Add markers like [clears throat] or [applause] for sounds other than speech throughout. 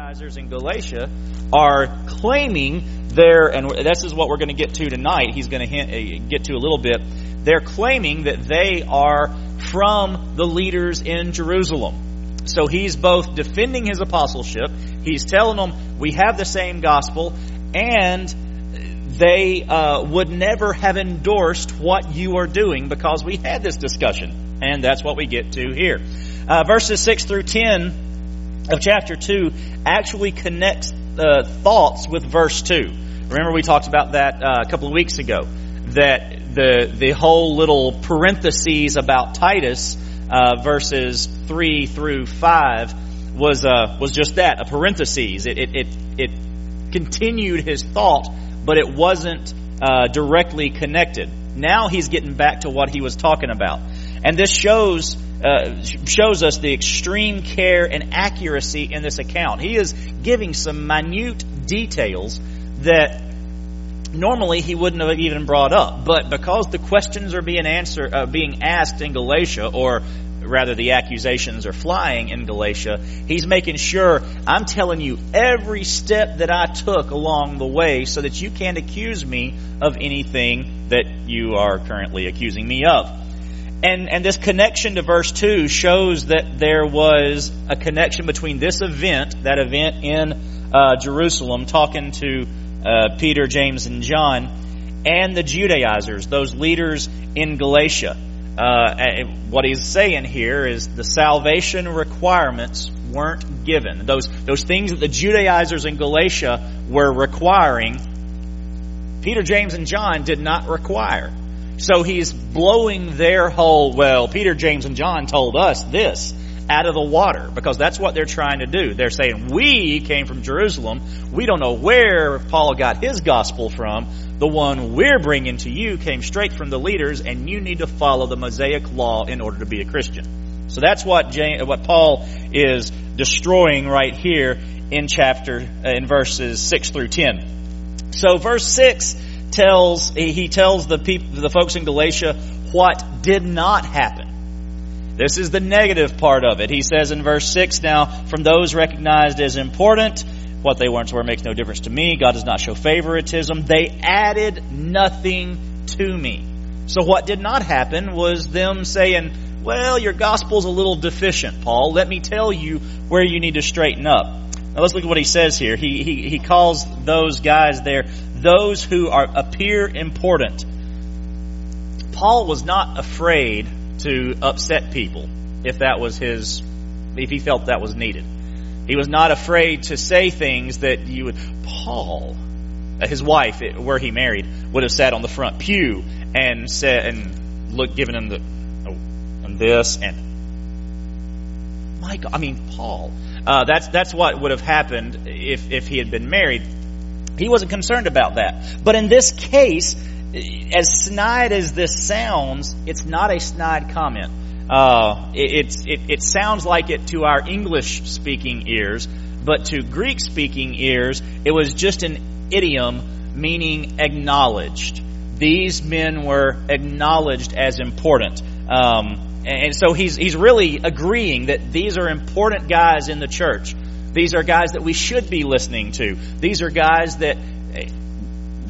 Judaizers in Galatia are claiming their, and this is what we're going to get to tonight. He's going to hint, uh, get to a little bit. They're claiming that they are from the leaders in Jerusalem. So he's both defending his apostleship. He's telling them we have the same gospel, and they uh, would never have endorsed what you are doing because we had this discussion, and that's what we get to here. Uh, verses six through ten of chapter 2 actually connects uh, thoughts with verse 2. Remember we talked about that uh, a couple of weeks ago. That the, the whole little parentheses about Titus, uh, verses 3 through 5, was, uh, was just that, a parenthesis. It, it, it, it continued his thought, but it wasn't uh, directly connected. Now he's getting back to what he was talking about. And this shows uh, shows us the extreme care and accuracy in this account. He is giving some minute details that normally he wouldn't have even brought up. But because the questions are being answered, uh, being asked in Galatia, or rather the accusations are flying in Galatia, he's making sure I'm telling you every step that I took along the way so that you can't accuse me of anything that you are currently accusing me of. And, and this connection to verse 2 shows that there was a connection between this event, that event in uh, Jerusalem, talking to uh, Peter, James, and John, and the Judaizers, those leaders in Galatia. Uh, what he's saying here is the salvation requirements weren't given. Those, those things that the Judaizers in Galatia were requiring, Peter, James, and John did not require. So he's blowing their whole, well, Peter, James, and John told us this out of the water because that's what they're trying to do. They're saying, we came from Jerusalem. We don't know where Paul got his gospel from. The one we're bringing to you came straight from the leaders and you need to follow the Mosaic law in order to be a Christian. So that's what James, what Paul is destroying right here in chapter, uh, in verses 6 through 10. So verse 6 tells, he tells the people, the folks in Galatia what did not happen. This is the negative part of it. He says in verse 6 now, from those recognized as important, what they weren't were makes no difference to me. God does not show favoritism. They added nothing to me. So what did not happen was them saying, well, your gospel's a little deficient, Paul. Let me tell you where you need to straighten up. Now let's look at what he says here. He, he, he calls those guys there those who are, appear important. Paul was not afraid to upset people if that was his, if he felt that was needed. He was not afraid to say things that you would, Paul, uh, his wife, where he married, would have sat on the front pew and said, and looked, given him the, oh, and this, and Michael, I mean, Paul. Uh, that's, that's what would have happened if, if he had been married. He wasn't concerned about that. But in this case, as snide as this sounds, it's not a snide comment. Uh, it, it, it sounds like it to our English speaking ears, but to Greek speaking ears, it was just an idiom meaning acknowledged. These men were acknowledged as important. Um, and so he's, he's really agreeing that these are important guys in the church. These are guys that we should be listening to. These are guys that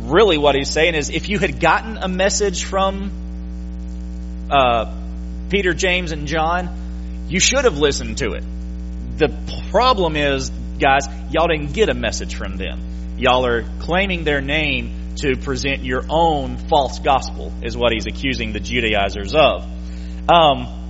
really what he's saying is if you had gotten a message from uh, Peter, James, and John, you should have listened to it. The problem is, guys, y'all didn't get a message from them. Y'all are claiming their name to present your own false gospel, is what he's accusing the Judaizers of. Um,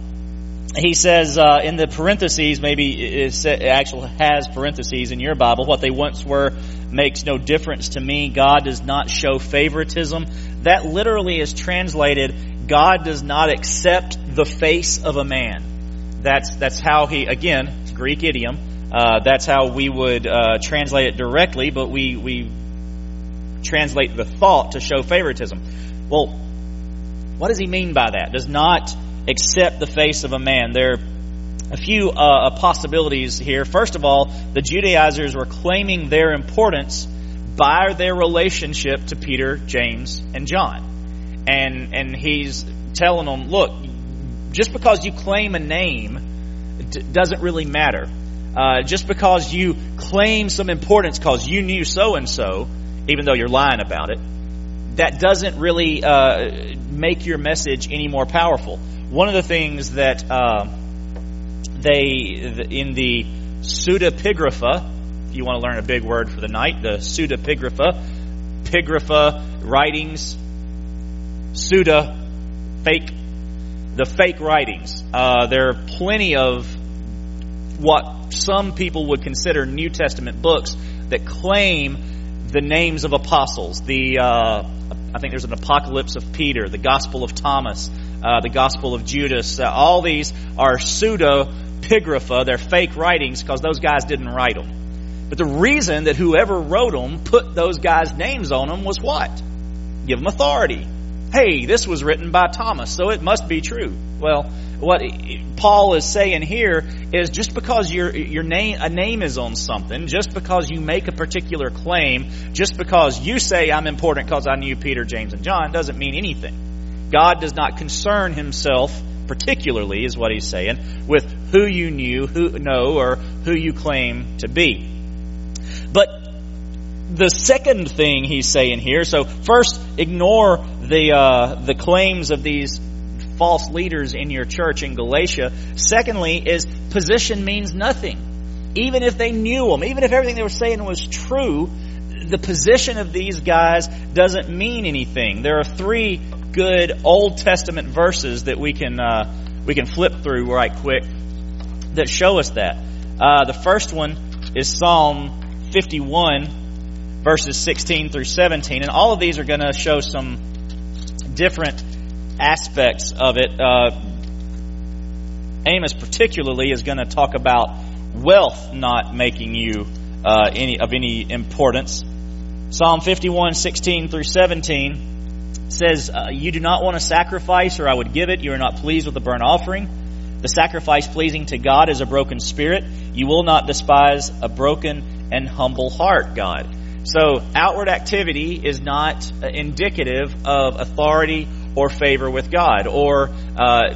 he says uh, in the parentheses, maybe it actually has parentheses in your Bible, what they once were makes no difference to me. God does not show favoritism. That literally is translated, God does not accept the face of a man. That's, that's how he, again, Greek idiom, uh, that's how we would uh, translate it directly, but we, we translate the thought to show favoritism. Well, what does he mean by that? Does not accept the face of a man. There are a few uh, possibilities here. First of all, the Judaizers were claiming their importance by their relationship to Peter, James, and John. And, and he's telling them, look, just because you claim a name doesn't really matter. uh, just because you claim some importance because you knew so and so, even though you're lying about it, that doesn't really uh, make your message any more powerful. One of the things that uh, they in the pseudepigrapha, if you want to learn a big word for the night, the pseudepigrapha, pigrapha writings, pseudo, fake, the fake writings. Uh, there are plenty of what some people would consider New Testament books that claim the names of apostles. The uh, I think there's an Apocalypse of Peter, the Gospel of Thomas, uh, the Gospel of Judas. Uh, all these are pseudo pigrapha. They're fake writings because those guys didn't write them. But the reason that whoever wrote them put those guys' names on them was what? Give them authority. Hey, this was written by Thomas, so it must be true. Well, what Paul is saying here is just because your your name a name is on something, just because you make a particular claim, just because you say I'm important because I knew Peter, James, and John, doesn't mean anything. God does not concern Himself particularly, is what He's saying, with who you knew, who know, or who you claim to be. But the second thing he's saying here, so first ignore the uh, the claims of these false leaders in your church in Galatia. Secondly, is position means nothing. Even if they knew them, even if everything they were saying was true, the position of these guys doesn't mean anything. There are three good Old Testament verses that we can uh, we can flip through right quick that show us that. Uh, the first one is Psalm 51, verses 16 through 17, and all of these are going to show some different aspects of it. Uh, Amos particularly is going to talk about wealth not making you uh, any of any importance. Psalm 51, 16 through 17 says, uh, You do not want a sacrifice, or I would give it. You are not pleased with the burnt offering. The sacrifice pleasing to God is a broken spirit. You will not despise a broken and humble heart, God. So, outward activity is not uh, indicative of authority or favor with God, or uh,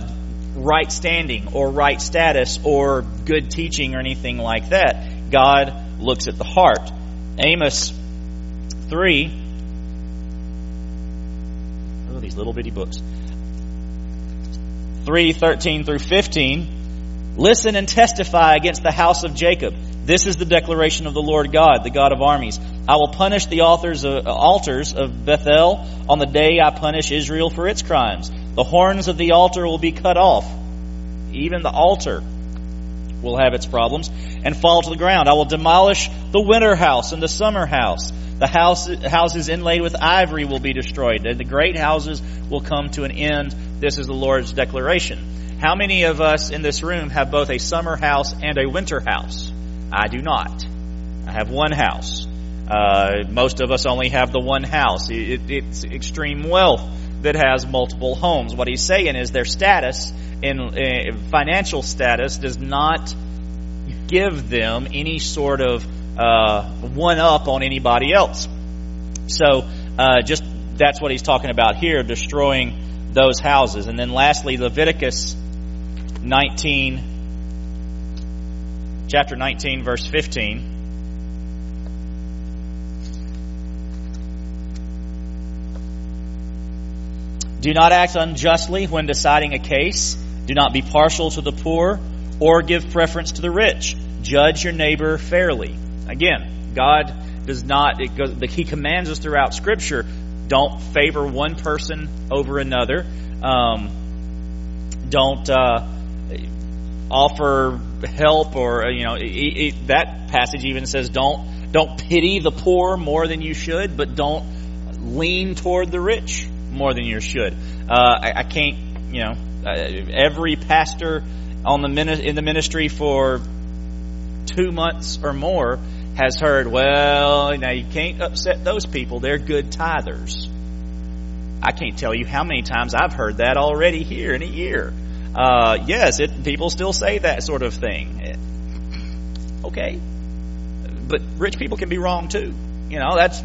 right standing, or right status, or good teaching, or anything like that. God looks at the heart. Amos 3. These little bitty books. 3 13 through 15. Listen and testify against the house of Jacob. This is the declaration of the Lord God, the God of armies. I will punish the authors of, altars of Bethel on the day I punish Israel for its crimes. The horns of the altar will be cut off. Even the altar will have its problems and fall to the ground. I will demolish the winter house and the summer house. The house, houses inlaid with ivory will be destroyed, and the great houses will come to an end. This is the Lord's declaration. How many of us in this room have both a summer house and a winter house? I do not. I have one house. Uh, most of us only have the one house. It, it's extreme wealth that has multiple homes. What he's saying is their status in uh, financial status does not give them any sort of uh, one up on anybody else. So uh, just that's what he's talking about here, destroying those houses. And then lastly, Leviticus 19 chapter 19, verse 15. Do not act unjustly when deciding a case. Do not be partial to the poor or give preference to the rich. Judge your neighbor fairly. Again, God does not, it goes, He commands us throughout Scripture don't favor one person over another. Um, don't uh, offer help or you know it, it, that passage even says don't don't pity the poor more than you should but don't lean toward the rich more than you should uh, I, I, can't you know uh, every pastor on the in the ministry for two months or more has heard well now you can't upset those people they're good tithers I can't tell you how many times I've heard that already here in a year uh, yes, it, people still say that sort of thing. Okay. But rich people can be wrong too. You know, that's,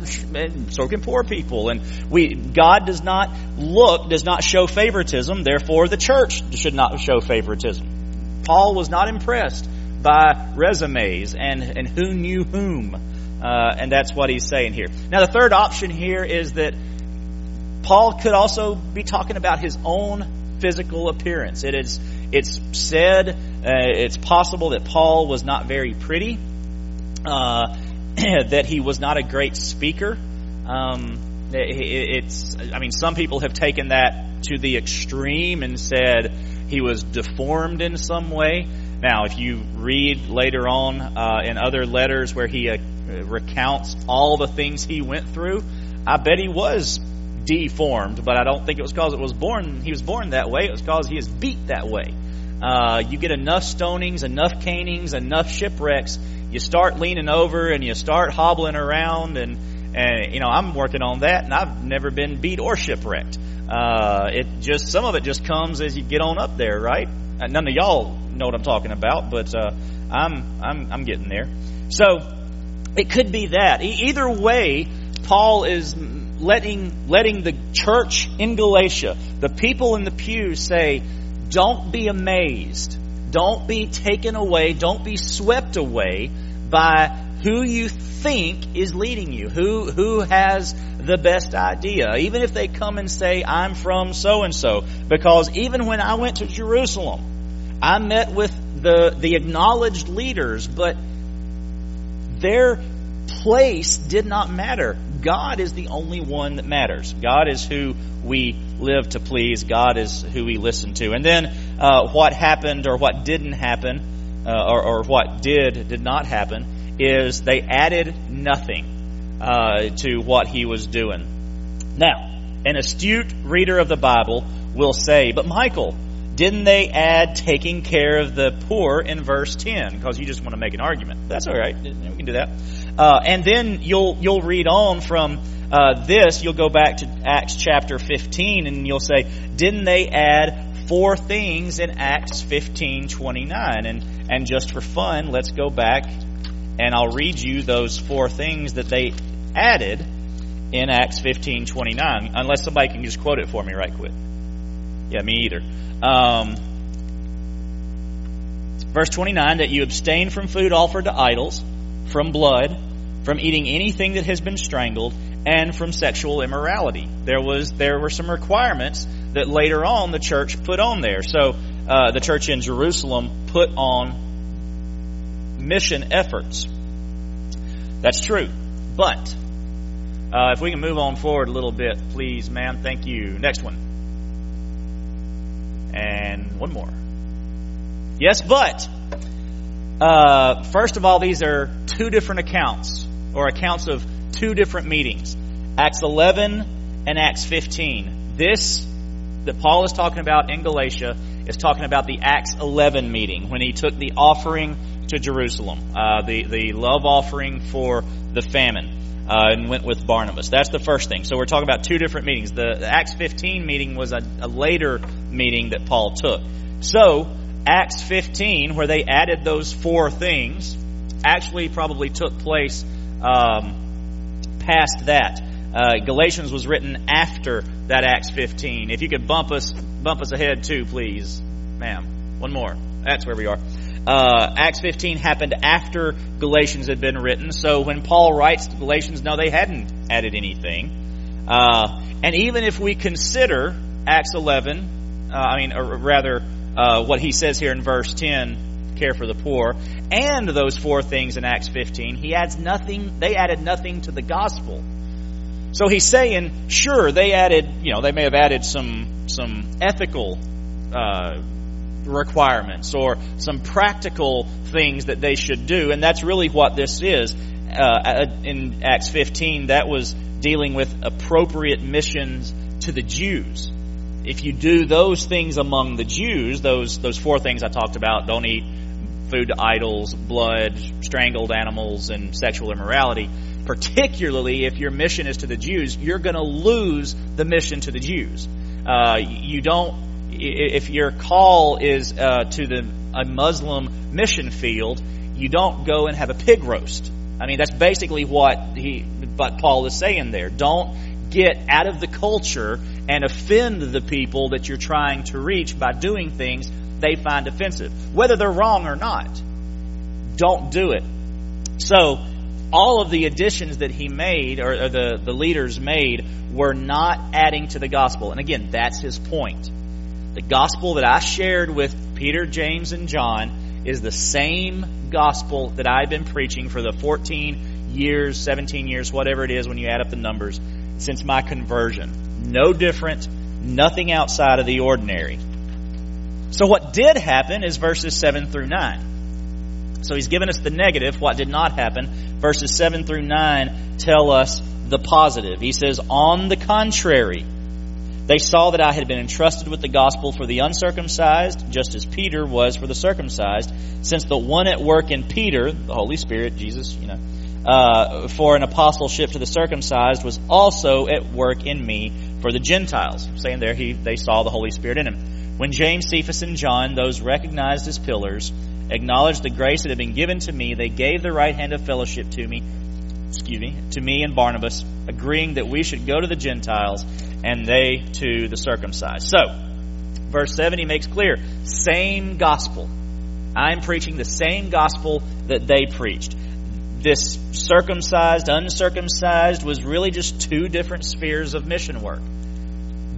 so can poor people. And we, God does not look, does not show favoritism, therefore the church should not show favoritism. Paul was not impressed by resumes and, and who knew whom. Uh, and that's what he's saying here. Now, the third option here is that Paul could also be talking about his own physical appearance. It is, it's said, uh, it's possible that Paul was not very pretty, uh, [clears throat] that he was not a great speaker. Um, it, it's, I mean, some people have taken that to the extreme and said he was deformed in some way. Now, if you read later on uh, in other letters where he uh, recounts all the things he went through, I bet he was deformed, but I don't think it was because it was born. He was born that way. It was because he was beat that way. Uh, you get enough stonings, enough canings, enough shipwrecks. You start leaning over and you start hobbling around, and and you know I'm working on that, and I've never been beat or shipwrecked. Uh, it just some of it just comes as you get on up there, right? Uh, none of y'all know what I'm talking about, but uh, I'm I'm I'm getting there. So it could be that. E- either way, Paul is letting letting the church in Galatia, the people in the pews say, don't be amazed. Don't be taken away. Don't be swept away by who you think is leading you, who, who has the best idea. Even if they come and say, I'm from so and so. Because even when I went to Jerusalem, I met with the, the acknowledged leaders, but their place did not matter. God is the only one that matters. God is who we live to please. God is who we listen to. And then uh, what happened or what didn't happen, uh, or, or, what did did not happen, is they added nothing uh, to what he was doing. Now, an astute reader of the Bible will say, "But Michael." Didn't they add taking care of the poor in verse 10? Because you just want to make an argument. That's all right. We can do that. Uh, and then you'll you'll read on from uh, this. You'll go back to Acts chapter 15, and you'll say, "Didn't they add four things in Acts 15:29?" And and just for fun, let's go back, and I'll read you those four things that they added in Acts 15:29. Unless somebody can just quote it for me right quick. Yeah, me either. Um, verse 29 that you abstain from food offered to idols, from blood, from eating anything that has been strangled, and from sexual immorality. There was there were some requirements that later on the church put on there. So uh, the church in Jerusalem put on mission efforts. That's true, but uh, if we can move on forward a little bit, please, ma'am. Thank you. Next one. And one more. Yes, but uh, first of all, these are two different accounts, or accounts of two different meetings Acts 11 and Acts 15. This that Paul is talking about in Galatia is talking about the Acts 11 meeting when he took the offering to Jerusalem, uh, the, the love offering for the famine. Uh, and went with Barnabas. That's the first thing. So we're talking about two different meetings. The, the Acts 15 meeting was a, a later meeting that Paul took. So Acts 15, where they added those four things, actually probably took place um, past that. Uh, Galatians was written after that Acts 15. If you could bump us bump us ahead too, please, ma'am. One more. That's where we are. Uh, Acts 15 happened after Galatians had been written, so when Paul writes Galatians, no, they hadn't added anything. Uh, and even if we consider Acts 11, uh, I mean, or rather, uh, what he says here in verse 10, care for the poor, and those four things in Acts 15, he adds nothing, they added nothing to the gospel. So he's saying, sure, they added, you know, they may have added some, some ethical, uh, requirements or some practical things that they should do, and that's really what this is. Uh, in Acts 15, that was dealing with appropriate missions to the Jews. If you do those things among the Jews, those those four things I talked about, don't eat food to idols, blood, strangled animals, and sexual immorality. Particularly if your mission is to the Jews, you're going to lose the mission to the Jews. Uh, you don't if your call is uh, to the a Muslim mission field, you don't go and have a pig roast. I mean, that's basically what he, what Paul is saying there. Don't get out of the culture and offend the people that you're trying to reach by doing things they find offensive, whether they're wrong or not. don't do it. So, all of the additions that he made, or, or the, the leaders made, were not adding to the gospel. And again, that's his point. The gospel that I shared with Peter, James, and John is the same gospel that I've been preaching for the 14 years, 17 years, whatever it is when you add up the numbers, since my conversion. No different, nothing outside of the ordinary. So what did happen is verses 7 through 9. So he's given us the negative, what did not happen. Verses 7 through 9 tell us the positive. He says, On the contrary, they saw that I had been entrusted with the gospel for the uncircumcised, just as Peter was for the circumcised, since the one at work in Peter, the Holy Spirit, Jesus, you know, uh, for an apostleship to the circumcised was also at work in me for the Gentiles. Saying there, he, they saw the Holy Spirit in him. When James, Cephas, and John, those recognized as pillars, acknowledged the grace that had been given to me, they gave the right hand of fellowship to me, excuse me, to me and Barnabas, agreeing that we should go to the Gentiles and they to the circumcised. So, verse 7, he makes clear, same gospel. I'm preaching the same gospel that they preached this circumcised, uncircumcised was really just two different spheres of mission work.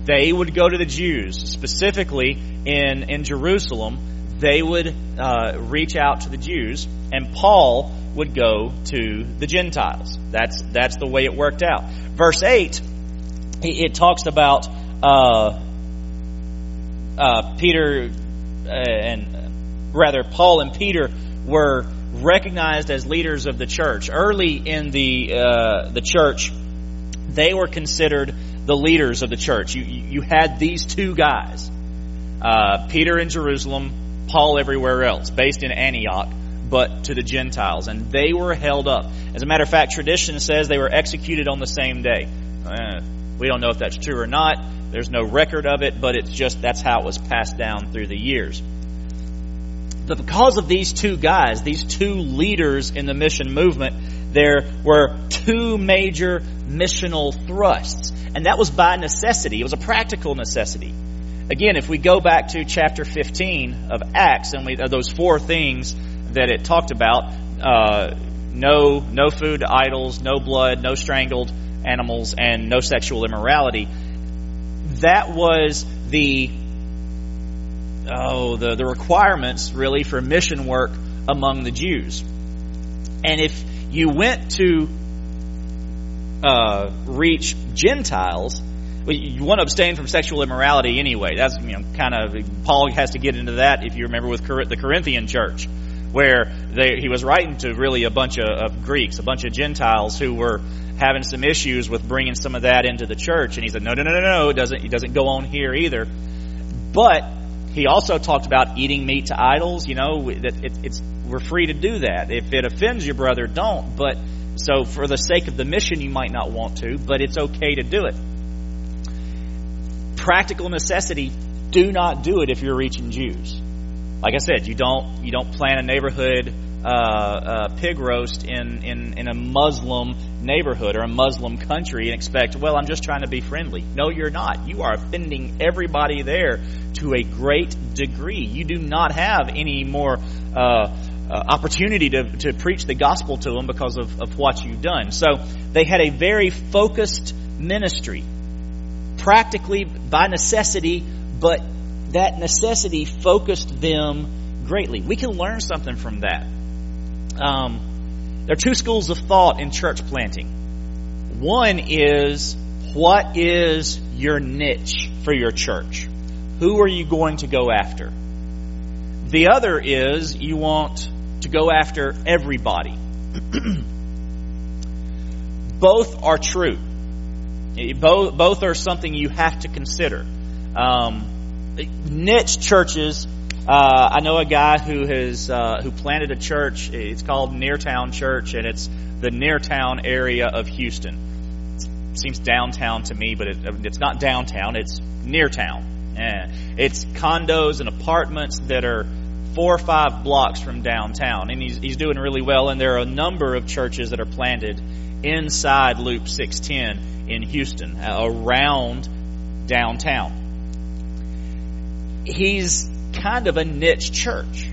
They would go to the Jews, specifically in, in Jerusalem, they would uh, reach out to the Jews, and Paul would go to the Gentiles. That's, that's the way it worked out. Verse 8, it talks about uh, uh, Peter uh, and rather Paul and Peter were recognized as leaders of the church. Early in the uh, the church, they were considered the leaders of the church. You you had these two guys, uh, Peter in Jerusalem, Paul everywhere else, based in Antioch, but to the Gentiles, and they were held up. As a matter of fact, tradition says they were executed on the same day. We don't know if that's true or not. There's no record of it, but it's just that's how it was passed down through the years. But because of these two guys, these two leaders in the mission movement, there were two major missional thrusts. And that was by necessity. It was a practical necessity. Again, if we go back to chapter 15 of Acts and we, those four things that it talked about, uh, no, no food to idols, no blood, no strangled animals, and no sexual immorality, that was the oh, the, the requirements really for mission work among the Jews. And if you went to uh, reach Gentiles, well, you want to abstain from sexual immorality anyway. That's you know kind of Paul has to get into that if you remember with the Corinthian church, where they, he was writing to really a bunch of, of Greeks, a bunch of Gentiles who were having some issues with bringing some of that into the church, and he said, no, no, no, no, no, it doesn't, it doesn't go on here either. But he also talked about eating meat to idols. You know, that it, it's we're free to do that. If it offends your brother, don't. But so for the sake of the mission, you might not want to, but it's okay to do it. Practical necessity: do not do it if you're reaching Jews. Like I said, you don't you don't plan a neighborhood uh, uh, pig roast in, in in a Muslim neighborhood or a Muslim country and expect, well, I'm just trying to be friendly. No, you're not. You are offending everybody there to a great degree. You do not have any more uh, uh, opportunity to, to preach the gospel to them because of, of what you've done. So they had a very focused ministry, practically by necessity, but that necessity focused them greatly. We can learn something from that. Um, there are two schools of thought in church planting. One is, what is your niche for your church? Who are you going to go after? The other is, you want to go after everybody. [clears throat] both are true. Both, both are something you have to consider. Um, niche churches uh, I know a guy who has uh, who planted a church. It's called Neartown Church, and it's the Neartown area of Houston. It seems downtown to me, but it, it's not downtown. It's near town. Yeah. It's condos and apartments that are four or five blocks from downtown, and he's he's doing really well. And there are a number of churches that are planted inside Loop 610 in Houston, uh, around downtown. He's kind of a niche church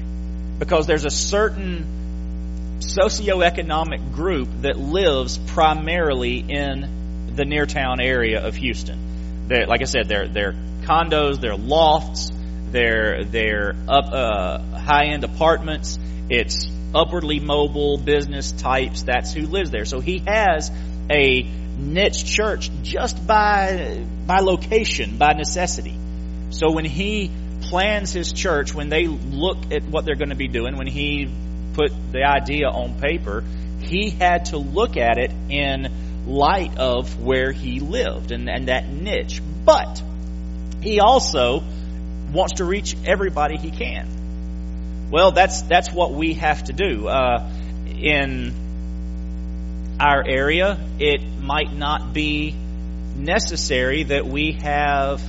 because there's a certain socioeconomic group that lives primarily in the near town area of Houston. They're, like I said, they're, they're condos, they're lofts, they're, they're up, uh, high end apartments. It's upwardly mobile business types. That's who lives there. So he has a niche church just by, by location, by necessity. So when he plans his church, when they look at what they're going to be doing, when he put the idea on paper, he had to look at it in light of where he lived and, and that niche. But he also wants to reach everybody he can. Well, that's that's what we have to do. Uh, in our area, it might not be necessary that we have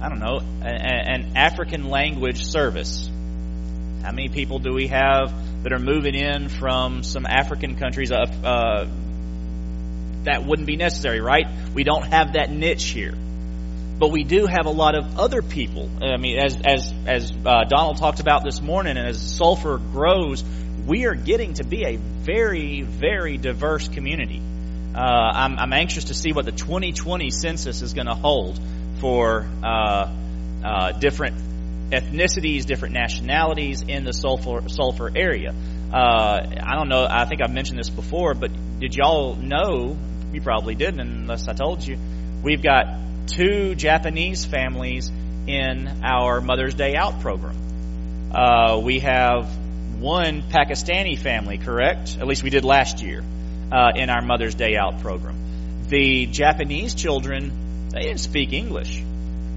I don't know, an African language service. How many people do we have that are moving in from some African countries? Uh, that wouldn't be necessary, right? We don't have that niche here. But we do have a lot of other people. I mean, as as as uh, Donald talked about this morning, and as Sulphur grows, we are getting to be a very very diverse community. Uh, I'm, I'm anxious to see what the 2020 census is going to hold for uh, uh, different ethnicities, different nationalities in the Sulphur Sulphur area. Uh, I don't know. I think I've mentioned this before, but did y'all know? You probably didn't, unless I told you. We've got two Japanese families in our Mother's Day Out program. Uh, we have one Pakistani family, correct? At least we did last year uh, in our Mother's Day Out program. The Japanese children they didn't speak English.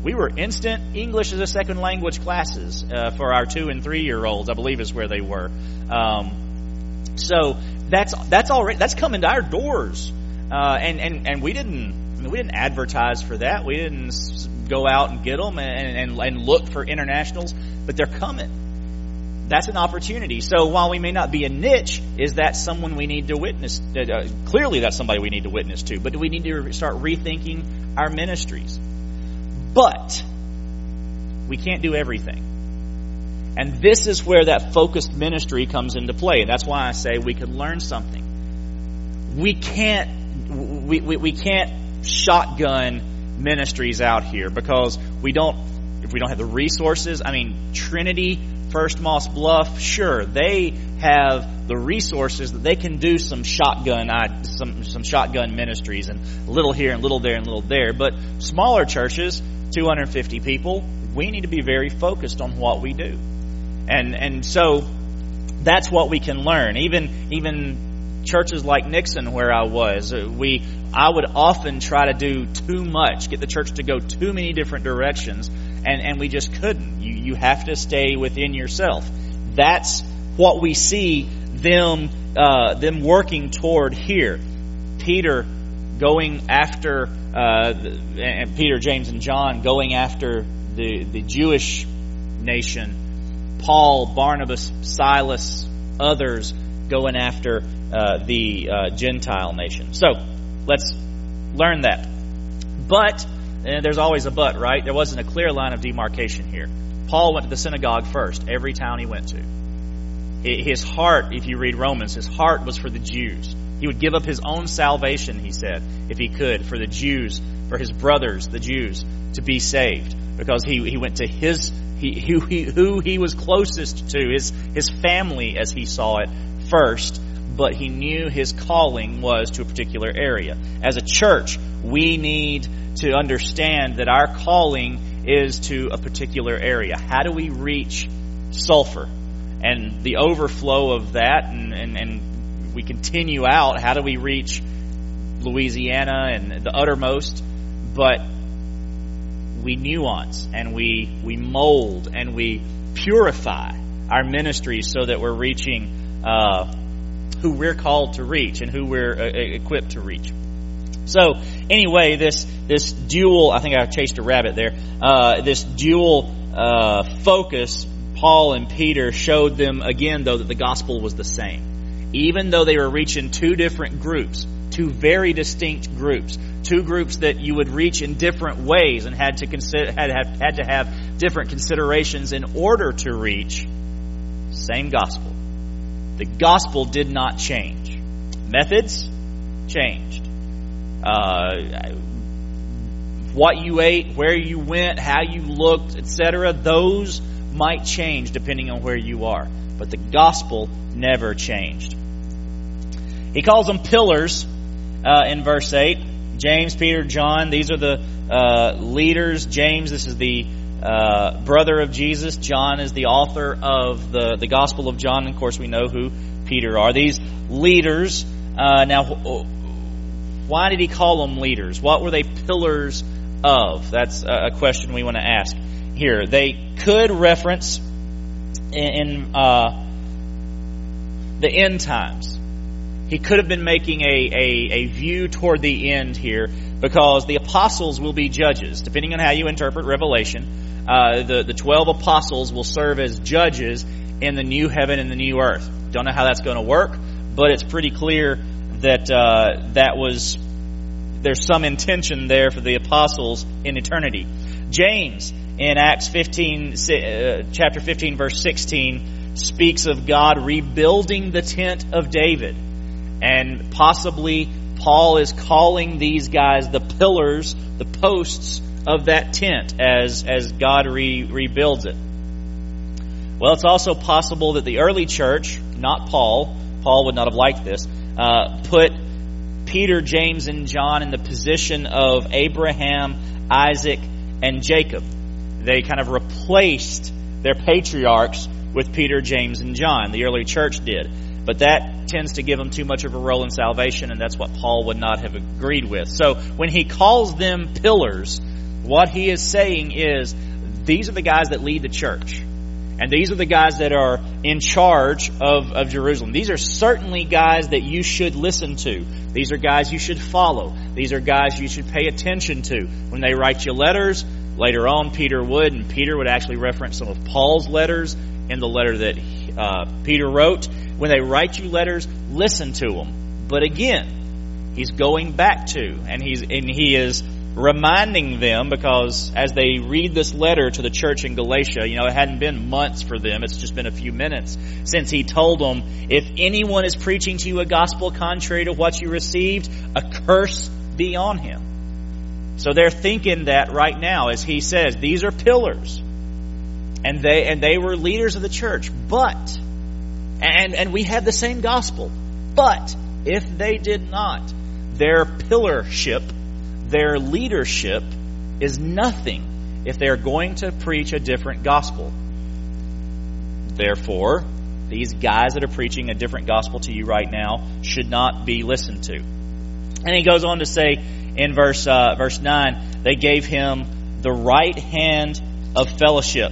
We were instant English as a second language classes uh, for our two and three year olds. I believe is where they were. Um, so that's that's already that's coming to our doors, uh, and and and we didn't we didn't advertise for that. We didn't go out and get them and, and and look for internationals, but they're coming that's an opportunity. So while we may not be a niche, is that someone we need to witness? Uh, clearly, that's somebody we need to witness to. But do we need to start rethinking our ministries? But we can't do everything. And this is where that focused ministry comes into play. And that's why I say we could learn something. We can't, we, we, we can't shotgun ministries out here because we don't, if we don't have the resources, I mean, Trinity First Moss Bluff, sure, they have the resources that they can do some shotgun some some shotgun ministries and little here and little there and little there. But smaller churches, 250 people, we need to be very focused on what we do, and and so that's what we can learn. Even even churches like Nixon, where I was, uh, we I would often try to do too much, get the church to go too many different directions, and, and we just couldn't. You, you have to stay within yourself. That's what we see them, uh, them working toward here. Peter going after, uh, and Peter, James, and John going after the, the Jewish nation. Paul, Barnabas, Silas, others going after uh, the uh, Gentile nation. So let's learn that. But and there's always a but, right? There wasn't a clear line of demarcation here. Paul went to the synagogue first, every town he went to. His heart, if you read Romans, his heart was for the Jews. He would give up his own salvation, he said, if he could, for the Jews, for his brothers, the Jews, to be saved. Because he, he went to his, he, who, he, who he was closest to, his, his family as he saw it first, but he knew his calling was to a particular area. As a church, we need to understand that our calling is to a particular area. How do we reach Sulphur? And the overflow of that, and, and, and we continue out, how do we reach Louisiana and the uttermost? But we nuance and we, we mold and we purify our ministries so that we're reaching uh, who we're called to reach and who we're uh, equipped to reach. So anyway, this this dual I think I chased a rabbit there. Uh, this dual uh, focus, Paul and Peter showed them again though that the gospel was the same, even though they were reaching two different groups, two very distinct groups, two groups that you would reach in different ways and had to consider had had, had to have different considerations in order to reach. Same gospel. The gospel did not change. Methods changed. Uh, what you ate, where you went, how you looked, etc., those might change depending on where you are. But the gospel never changed. He calls them pillars uh, in verse 8. James, Peter, John, these are the uh, leaders. James, this is the uh, brother of Jesus. John is the author of the, the Gospel of John. Of course, we know who Peter are. These leaders, uh, now, why did he call them leaders? What were they pillars of? That's a question we want to ask here. They could reference in, uh, the end times. He could have been making a, a, a view toward the end here because the apostles will be judges. Depending on how you interpret Revelation, uh, the, the 12 apostles will serve as judges in the new heaven and the new earth. Don't know how that's going to work, but it's pretty clear that uh, that was there's some intention there for the apostles in eternity. James in Acts 15, uh, chapter 15, verse 16, speaks of God rebuilding the tent of David. And possibly Paul is calling these guys the pillars, the posts of that tent as, as God re, rebuilds it. Well, it's also possible that the early church, not Paul, Paul would not have liked this, uh, put Peter, James, and John in the position of Abraham, Isaac, and Jacob. They kind of replaced their patriarchs with Peter, James, and John. The early church did. But that tends to give them too much of a role in salvation, and that's what Paul would not have agreed with. So when he calls them pillars, what he is saying is these are the guys that lead the church. And these are the guys that are in charge of, of Jerusalem. These are certainly guys that you should listen to. These are guys you should follow. These are guys you should pay attention to. When they write you letters, later on Peter would, and Peter would actually reference some of Paul's letters in the letter that uh, Peter wrote. When they write you letters, listen to them. But again, he's going back to, and he's and he is reminding them because as they read this letter to the church in Galatia, you know, it hadn't been months for them, it's just been a few minutes since he told them, if anyone is preaching to you a gospel contrary to what you received, a curse be on him. So they're thinking that right now as he says, these are pillars. And they, and they were leaders of the church. But, and, and we have the same gospel. But, if they did not, their pillarship their leadership is nothing if they're going to preach a different gospel. Therefore, these guys that are preaching a different gospel to you right now should not be listened to. And he goes on to say in verse uh, verse nine, they gave him the right hand of fellowship.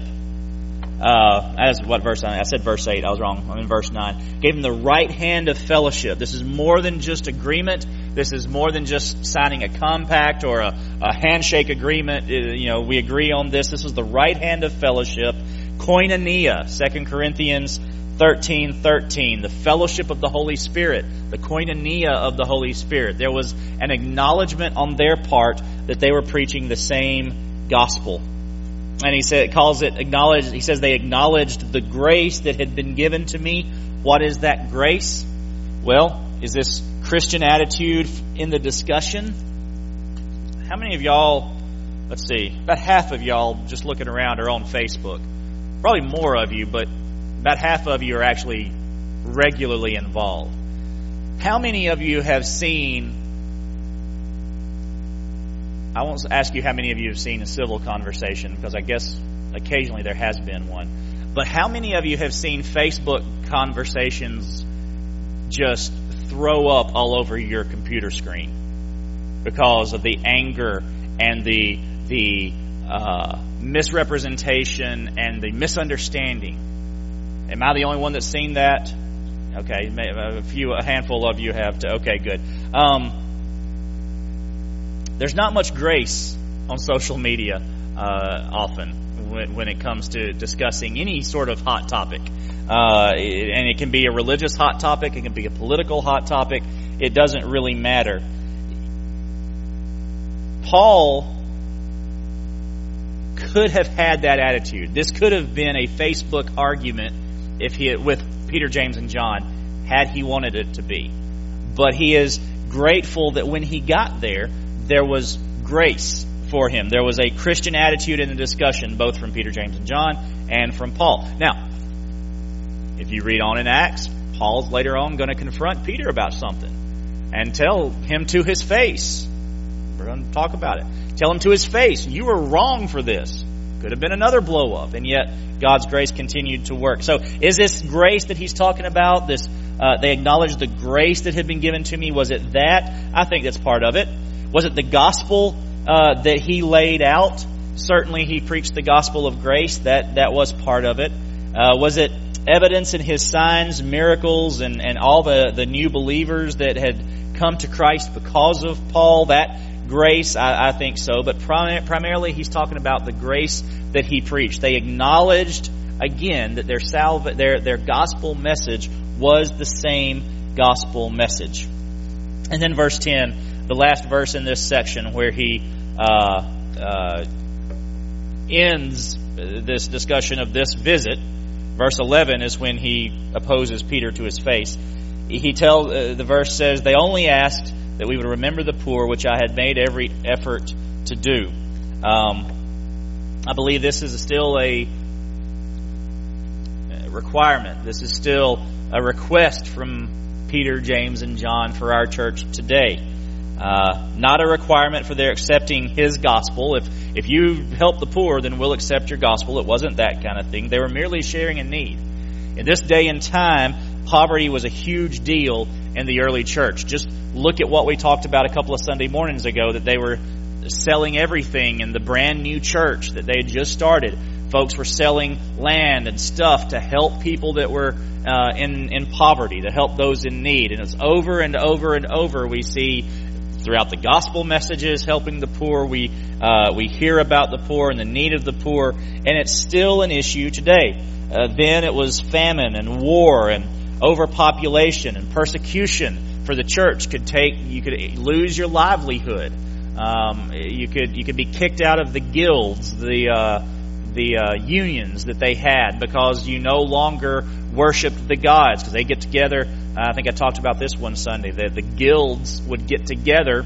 Uh, as what verse nine? I said verse eight. I was wrong. I'm in verse nine. Gave him the right hand of fellowship. This is more than just agreement. This is more than just signing a compact or a, a handshake agreement. Uh, you know, we agree on this. This is the right hand of fellowship. Koinonia, 2 Corinthians 13, 13, the fellowship of the Holy Spirit, the koinonia of the Holy Spirit. There was an acknowledgement on their part that they were preaching the same gospel. And he said, calls it acknowledge, he says they acknowledged the grace that had been given to me. What is that grace? Well, is this Christian attitude in the discussion? How many of y'all, let's see, about half of y'all just looking around are on Facebook. Probably more of you, but about half of you are actually regularly involved. How many of you have seen, I won't ask you how many of you have seen a civil conversation because I guess occasionally there has been one. But how many of you have seen Facebook conversations just throw up all over your computer screen because of the anger and the the uh, misrepresentation and the misunderstanding. Am I the only one that's seen that? Okay, a few, a handful of you have. To, okay, good. Um, there's not much grace on social media uh, often when, when it comes to discussing any sort of hot topic. Uh, and it can be a religious hot topic, it can be a political hot topic. It doesn't really matter. Paul could have had that attitude. This could have been a Facebook argument if he with Peter, James, and John had he wanted it to be. But he is grateful that when he got there, there was grace for him. There was a Christian attitude in the discussion, both from Peter, James, and John, and from Paul. Now, if you read on in Acts, Paul's later on going to confront Peter about something and tell him to his face. We're going to talk about it. Tell him to his face, you were wrong for this. Could have been another blow up, and yet God's grace continued to work. So, is this grace that he's talking about? This uh, they acknowledged the grace that had been given to me. Was it that? I think that's part of it. Was it the gospel uh, that he laid out? Certainly, he preached the gospel of grace. That that was part of it. Uh, was it evidence in his signs, miracles, and, and all the, the new believers that had come to Christ because of Paul? That grace, I, I think so. But prim- primarily, he's talking about the grace that he preached. They acknowledged again that their salva- their their gospel message was the same gospel message. And then verse ten, the last verse in this section, where he ends this discussion of this visit. Verse eleven is when he opposes Peter to his face. He tells uh, the verse says they only asked that we would remember the poor, which I had made every effort to do. Um, I believe this is still a requirement. This is still a request from Peter, James, and John for our church today. Uh, not a requirement for their accepting his gospel. If if you help the poor, then we'll accept your gospel. It wasn't that kind of thing. They were merely sharing a need. In this day and time, poverty was a huge deal in the early church. Just look at what we talked about a couple of Sunday mornings ago that they were selling everything in the brand new church that they had just started. Folks were selling land and stuff to help people that were uh, in in poverty, to help those in need. And it's over and over and over we see throughout the gospel messages helping the poor. We uh, we hear about the poor and the need of the poor, and it's still an issue today. Uh, then it was famine and war and overpopulation and persecution for the church could take you could lose your livelihood. Um, you could you could be kicked out of the guilds, the uh, the uh, unions that they had because you no longer worshiped the gods because they get together. I think I talked about this one Sunday that the guilds would get together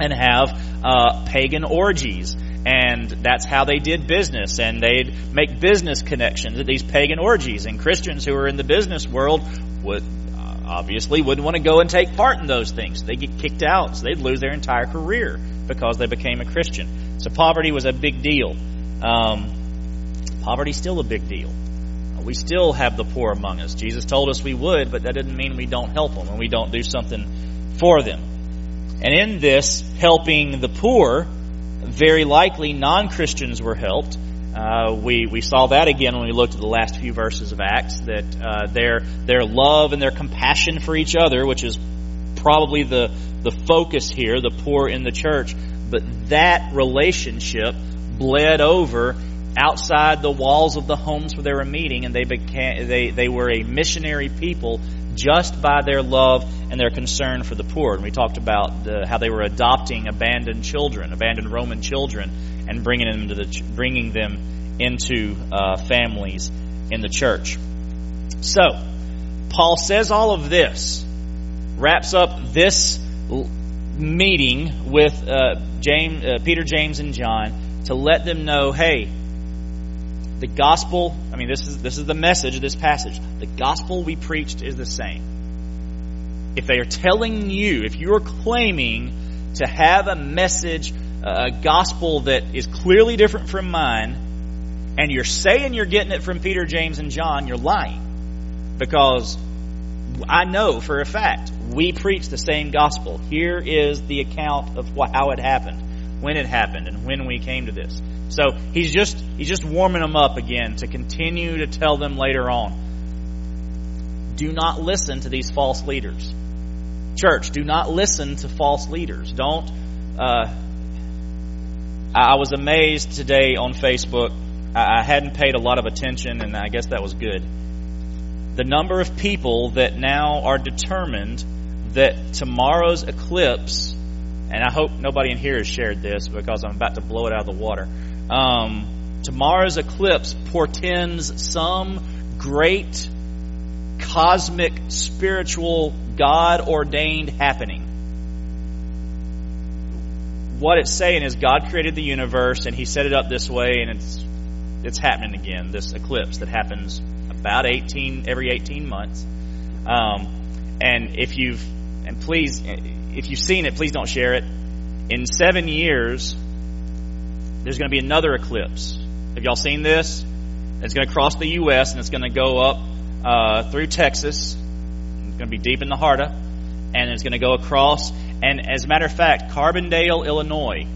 and have uh, pagan orgies. And that's how they did business. And they'd make business connections at these pagan orgies. And christians who were in the business world would uh, obviously wouldn't want to go and take part in those things. They get kicked out. So they'd lose their entire career because they became a christian. So poverty was a big deal. Um, poverty's still a big deal we still have the poor among us. Jesus told us we would but that doesn't mean we don't help them and we don't do something for them. And in this helping the poor very likely non Christians were helped. Uh, we we saw that again when we looked at the last few verses of Acts that uh, their their love and their compassion for each other, which is probably the the focus here, the poor in the church, but that relationship bled over outside the walls of the homes where they were meeting, and they became they they were a missionary people just by their love and their concern for the poor. And we talked about the, how they were adopting abandoned children, abandoned Roman children, and bringing them to the bringing them into uh, families in the church. So, Paul says all of this, wraps up this meeting with uh, James, uh, Peter, James, and John to let them know, hey, the gospel, I mean, this is, this is the message of this passage. The gospel we preached is the same. If they are telling you, if you're claiming to have a message, a gospel that is clearly different from mine, and you're saying you're getting it from Peter, James, and John, you're lying. Because I know for a fact we preach the same gospel. Here is the account of how it happened, when it happened, and when we came to this. So he's just he's just warming them up again to continue to tell them later on. Do not listen to these false leaders. Church, do not listen to false leaders. Don't. Uh, I was amazed today on Facebook. I hadn't paid a lot of attention, and I guess that was good. The number of people that now are determined that tomorrow's eclipse, and I hope nobody in here has shared this because I'm about to blow it out of the water. Um, tomorrow's eclipse portends some great cosmic, spiritual, God ordained happening. What it's saying is God created the universe and He set it up this way, and it's it's happening again. This eclipse that happens about eighteen every eighteen months. Um, and if you've and please, if you've seen it, please don't share it. In seven years, there's going to be another eclipse. Have y'all seen this? It's going to cross the U.S. and it's going to go up uh, through Texas. It's going to be deep in the heart of, and it's going to go across. And as a matter of fact, Carbondale, Illinois,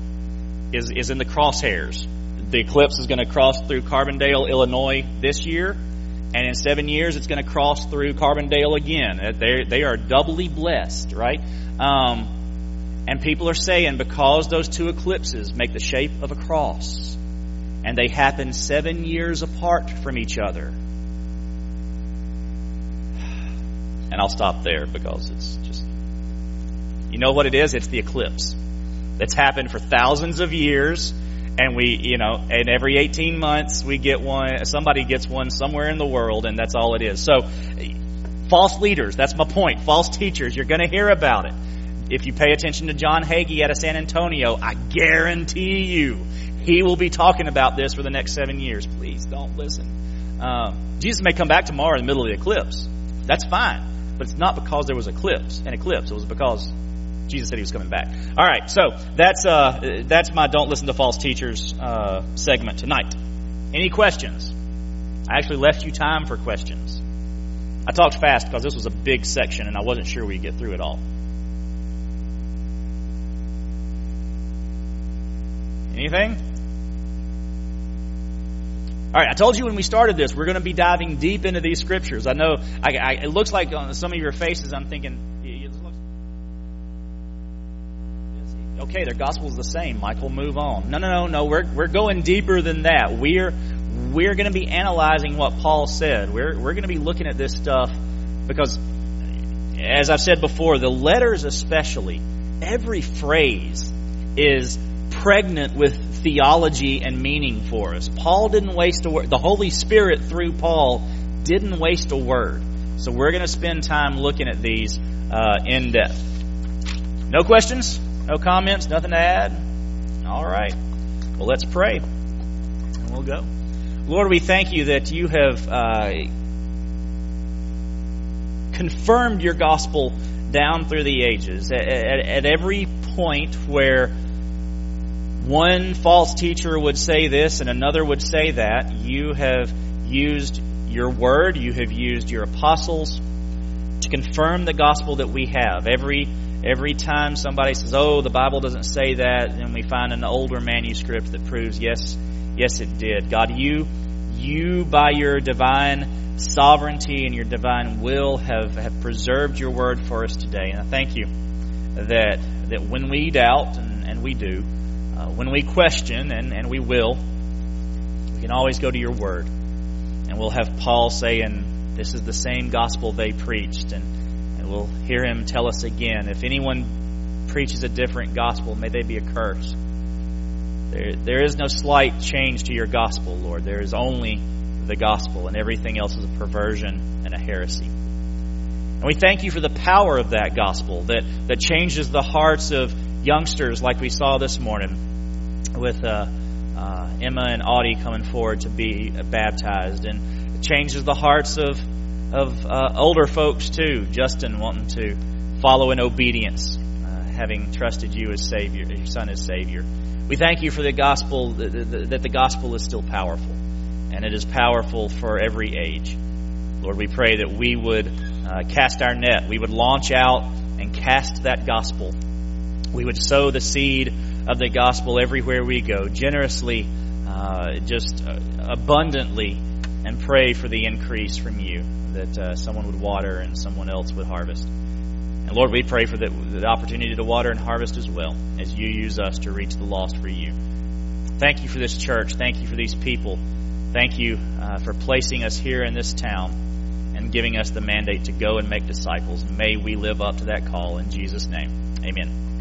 is is in the crosshairs. The eclipse is going to cross through Carbondale, Illinois this year, and in seven years, it's going to cross through Carbondale again. They they are doubly blessed, right? Um, and people are saying because those two eclipses make the shape of a cross, and they happen seven years apart from each other. And I'll stop there because it's just, you know what it is? It's the eclipse that's happened for thousands of years. And we, you know, and every 18 months we get one, somebody gets one somewhere in the world, and that's all it is. So, false leaders, that's my point. False teachers, you're going to hear about it. If you pay attention to John Hagee out of San Antonio, I guarantee you he will be talking about this for the next seven years. Please don't listen. Um, Jesus may come back tomorrow in the middle of the eclipse. That's fine. But it's not because there was eclipse, an eclipse. It was because Jesus said he was coming back. All right, so that's uh, that's my don't listen to false teachers uh, segment tonight. Any questions? I actually left you time for questions. I talked fast because this was a big section and I wasn't sure we'd get through it all. Anything? All right, I told you when we started this, we're going to be diving deep into these scriptures. I know I, I, it looks like on some of your faces, I'm thinking, okay, their gospel is the same. Michael, move on. No, no, no, no. We're we're going deeper than that. We're we're going to be analyzing what Paul said. We're we're going to be looking at this stuff because, as I've said before, the letters especially, every phrase is pregnant with theology and meaning for us. Paul didn't waste a word. The Holy Spirit through Paul didn't waste a word. So we're going to spend time looking at these uh, in depth. No questions? No comments? Nothing to add? All right. Well, let's pray. And we'll go. Lord, we thank you that you have uh, confirmed your gospel down through the ages. At, at, at every point where one false teacher would say this and another would say that. You have used your word, you have used your apostles to confirm the gospel that we have. Every every time somebody says, "Oh, the Bible doesn't say that," and we find an older manuscript that proves, "Yes, yes it did." God, you you by your divine sovereignty and your divine will have have preserved your word for us today. And I thank you that that when we doubt and, and we do, uh, when we question, and, and we will, we can always go to your word. And we'll have Paul saying, This is the same gospel they preached. And, and we'll hear him tell us again, If anyone preaches a different gospel, may they be accursed. There, there is no slight change to your gospel, Lord. There is only the gospel, and everything else is a perversion and a heresy. And we thank you for the power of that gospel that, that changes the hearts of youngsters like we saw this morning with uh, uh, Emma and Audie coming forward to be baptized, and changes the hearts of of uh, older folks too. Justin wanting to follow in obedience, uh, having trusted you as Savior, your Son as Savior. We thank you for the gospel that, the gospel is still powerful, and it is powerful for every age. Lord, we pray that we would uh, cast our net, we would launch out and cast that gospel we would sow the seed of the gospel everywhere we go, generously, uh, just uh, abundantly, and pray for the increase from you, that uh, someone would water and someone else would harvest. And Lord, we pray for the, the opportunity to water and harvest as well, as you use us to reach the lost for you. Thank you for this church. Thank you for these people. Thank you uh, for placing us here in this town and giving us the mandate to go and make disciples. May we live up to that call in Jesus' name. Amen.